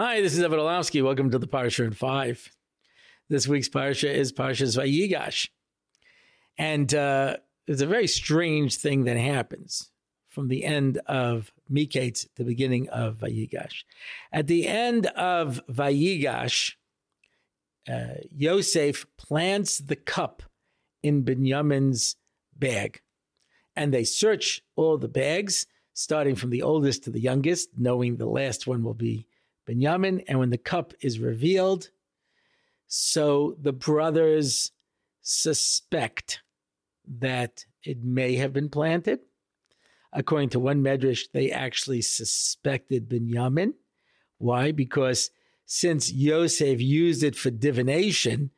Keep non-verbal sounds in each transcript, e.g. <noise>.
Hi, this is Evan Orlofsky. Welcome to the Parsha in Five. This week's Parsha is Parsha's Vayigash. And uh, it's a very strange thing that happens from the end of Miketz, the beginning of Vayigash. At the end of Vayigash, uh, Yosef plants the cup in Binyamin's bag. And they search all the bags, starting from the oldest to the youngest, knowing the last one will be Benjamin, and when the cup is revealed, so the brothers suspect that it may have been planted. According to one medrash, they actually suspected Benjamin. Why? Because since Yosef used it for divination,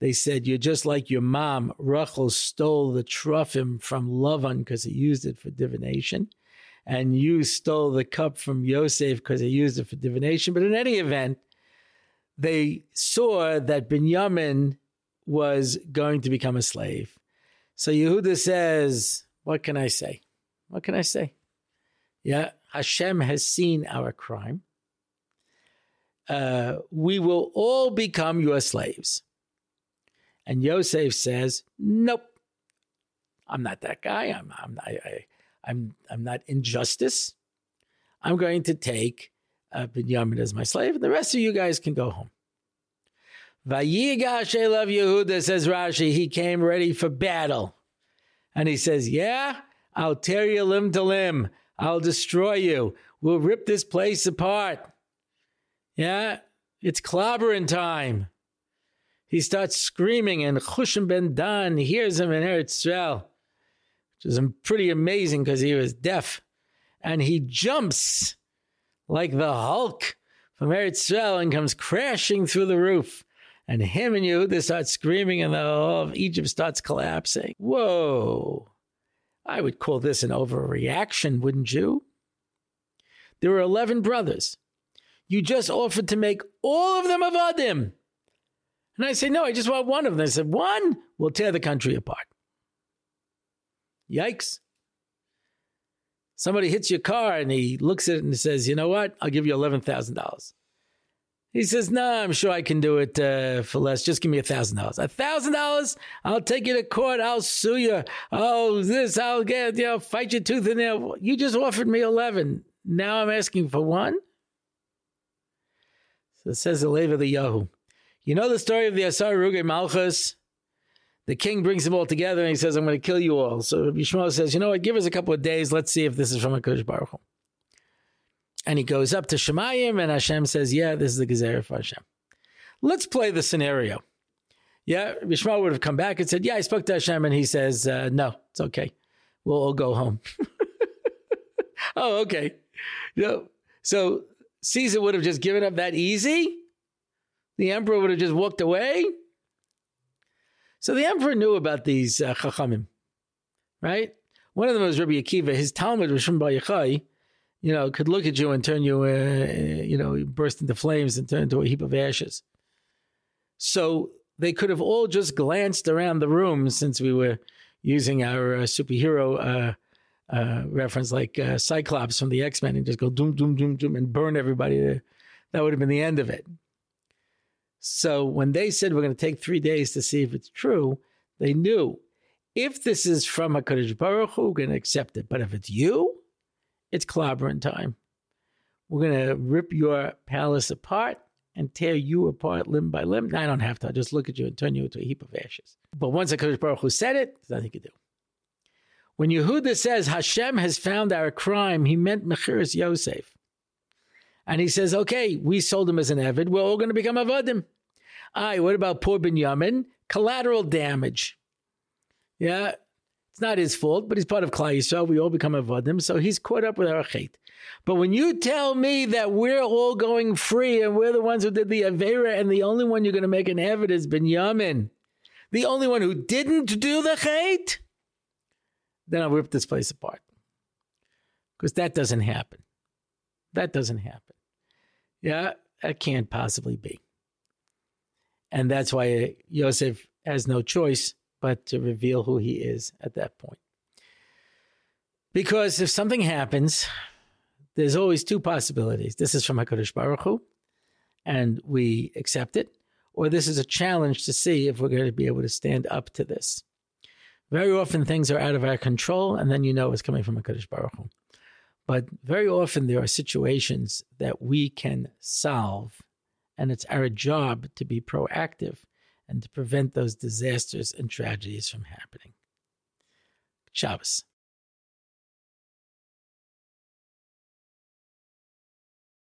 they said, You're just like your mom. Rachel stole the truffim from Lavan because he used it for divination and you stole the cup from Yosef because he used it for divination. But in any event, they saw that Binyamin was going to become a slave. So Yehuda says, What can I say? What can I say? Yeah, Hashem has seen our crime. Uh, we will all become your slaves. And Yosef says, Nope, I'm not that guy. I'm, I'm I, I, I'm I'm not injustice. I'm going to take uh, Binyamin as my slave, and the rest of you guys can go home. Vayigash eilav Yehuda says Rashi. He came ready for battle, and he says, "Yeah, I'll tear you limb to limb. I'll destroy you. We'll rip this place apart. Yeah, it's clobbering time." He starts screaming, and Chushim ben Dan hears him in Eretz Yisrael which is pretty amazing because he was deaf. And he jumps like the Hulk from Eretz Yisrael and comes crashing through the roof. And him and Yehuda start screaming, and the whole of Egypt starts collapsing. Whoa. I would call this an overreaction, wouldn't you? There were 11 brothers. You just offered to make all of them avadim. And I say, no, I just want one of them. I said, one will tear the country apart. Yikes. Somebody hits your car and he looks at it and says, You know what? I'll give you $11,000. He says, No, nah, I'm sure I can do it uh, for less. Just give me $1,000. $1,000? I'll take you to court. I'll sue you. Oh, this, I'll get, you know, fight your tooth and nail. You just offered me 11. Now I'm asking for one? So it says the Levi the Yahu. You know the story of the Asarah Harugei Malchus? The king brings them all together and he says, I'm going to kill you all. So Yishmael says, you know what, give us a couple of days. Let's see if this is from a Baruch Hu. And he goes up to Shamayim and Hashem says, yeah, this is the Gezerah for Hashem. Let's play the scenario. Yeah, Yishmael would have come back and said, yeah, I spoke to Hashem and he says, uh, no, it's okay. We'll all go home. <laughs> oh, okay. You know, so Caesar would have just given up that easy. The emperor would have just walked away. So the emperor knew about these uh, chachamim, right? One of them was Rabbi Akiva. His Talmud was from Bar Yochai. You know, could look at you and turn you, uh, you know, burst into flames and turn into a heap of ashes. So they could have all just glanced around the room since we were using our uh, superhero uh, uh, reference like uh, Cyclops from the X Men and just go doom, doom, doom, doom and burn everybody. That would have been the end of it. So when they said we're going to take three days to see if it's true, they knew if this is from HaKadosh Baruch Hu, we're going to accept it. But if it's you, it's clobbering time. We're going to rip your palace apart and tear you apart limb by limb. Now, I don't have to. I'll just look at you and turn you into a heap of ashes. But once the Kodesh Baruch Hu said it, there's nothing you can do. When Yehuda says Hashem has found our crime, he meant Mechiras Yosef. And he says, okay, we sold him as an Evid. We're all going to become Avadim. Aye, what about poor Binyamin? Collateral damage. Yeah, it's not his fault, but he's part of Klal Yisrael. We all become avodim, so he's caught up with our chait. But when you tell me that we're all going free and we're the ones who did the avera, and the only one you're going to make an evid is Binyamin, the only one who didn't do the chait, then I'll rip this place apart because that doesn't happen. That doesn't happen. Yeah, that can't possibly be. And that's why Yosef has no choice but to reveal who he is at that point. Because if something happens, there's always two possibilities. This is from HaKadosh Baruch Hu. and we accept it, or this is a challenge to see if we're going to be able to stand up to this. Very often things are out of our control, and then you know it's coming from HaKadosh Baruch Hu. But very often there are situations that we can solve, and it's our job to be proactive and to prevent those disasters and tragedies from happening. Shabbos.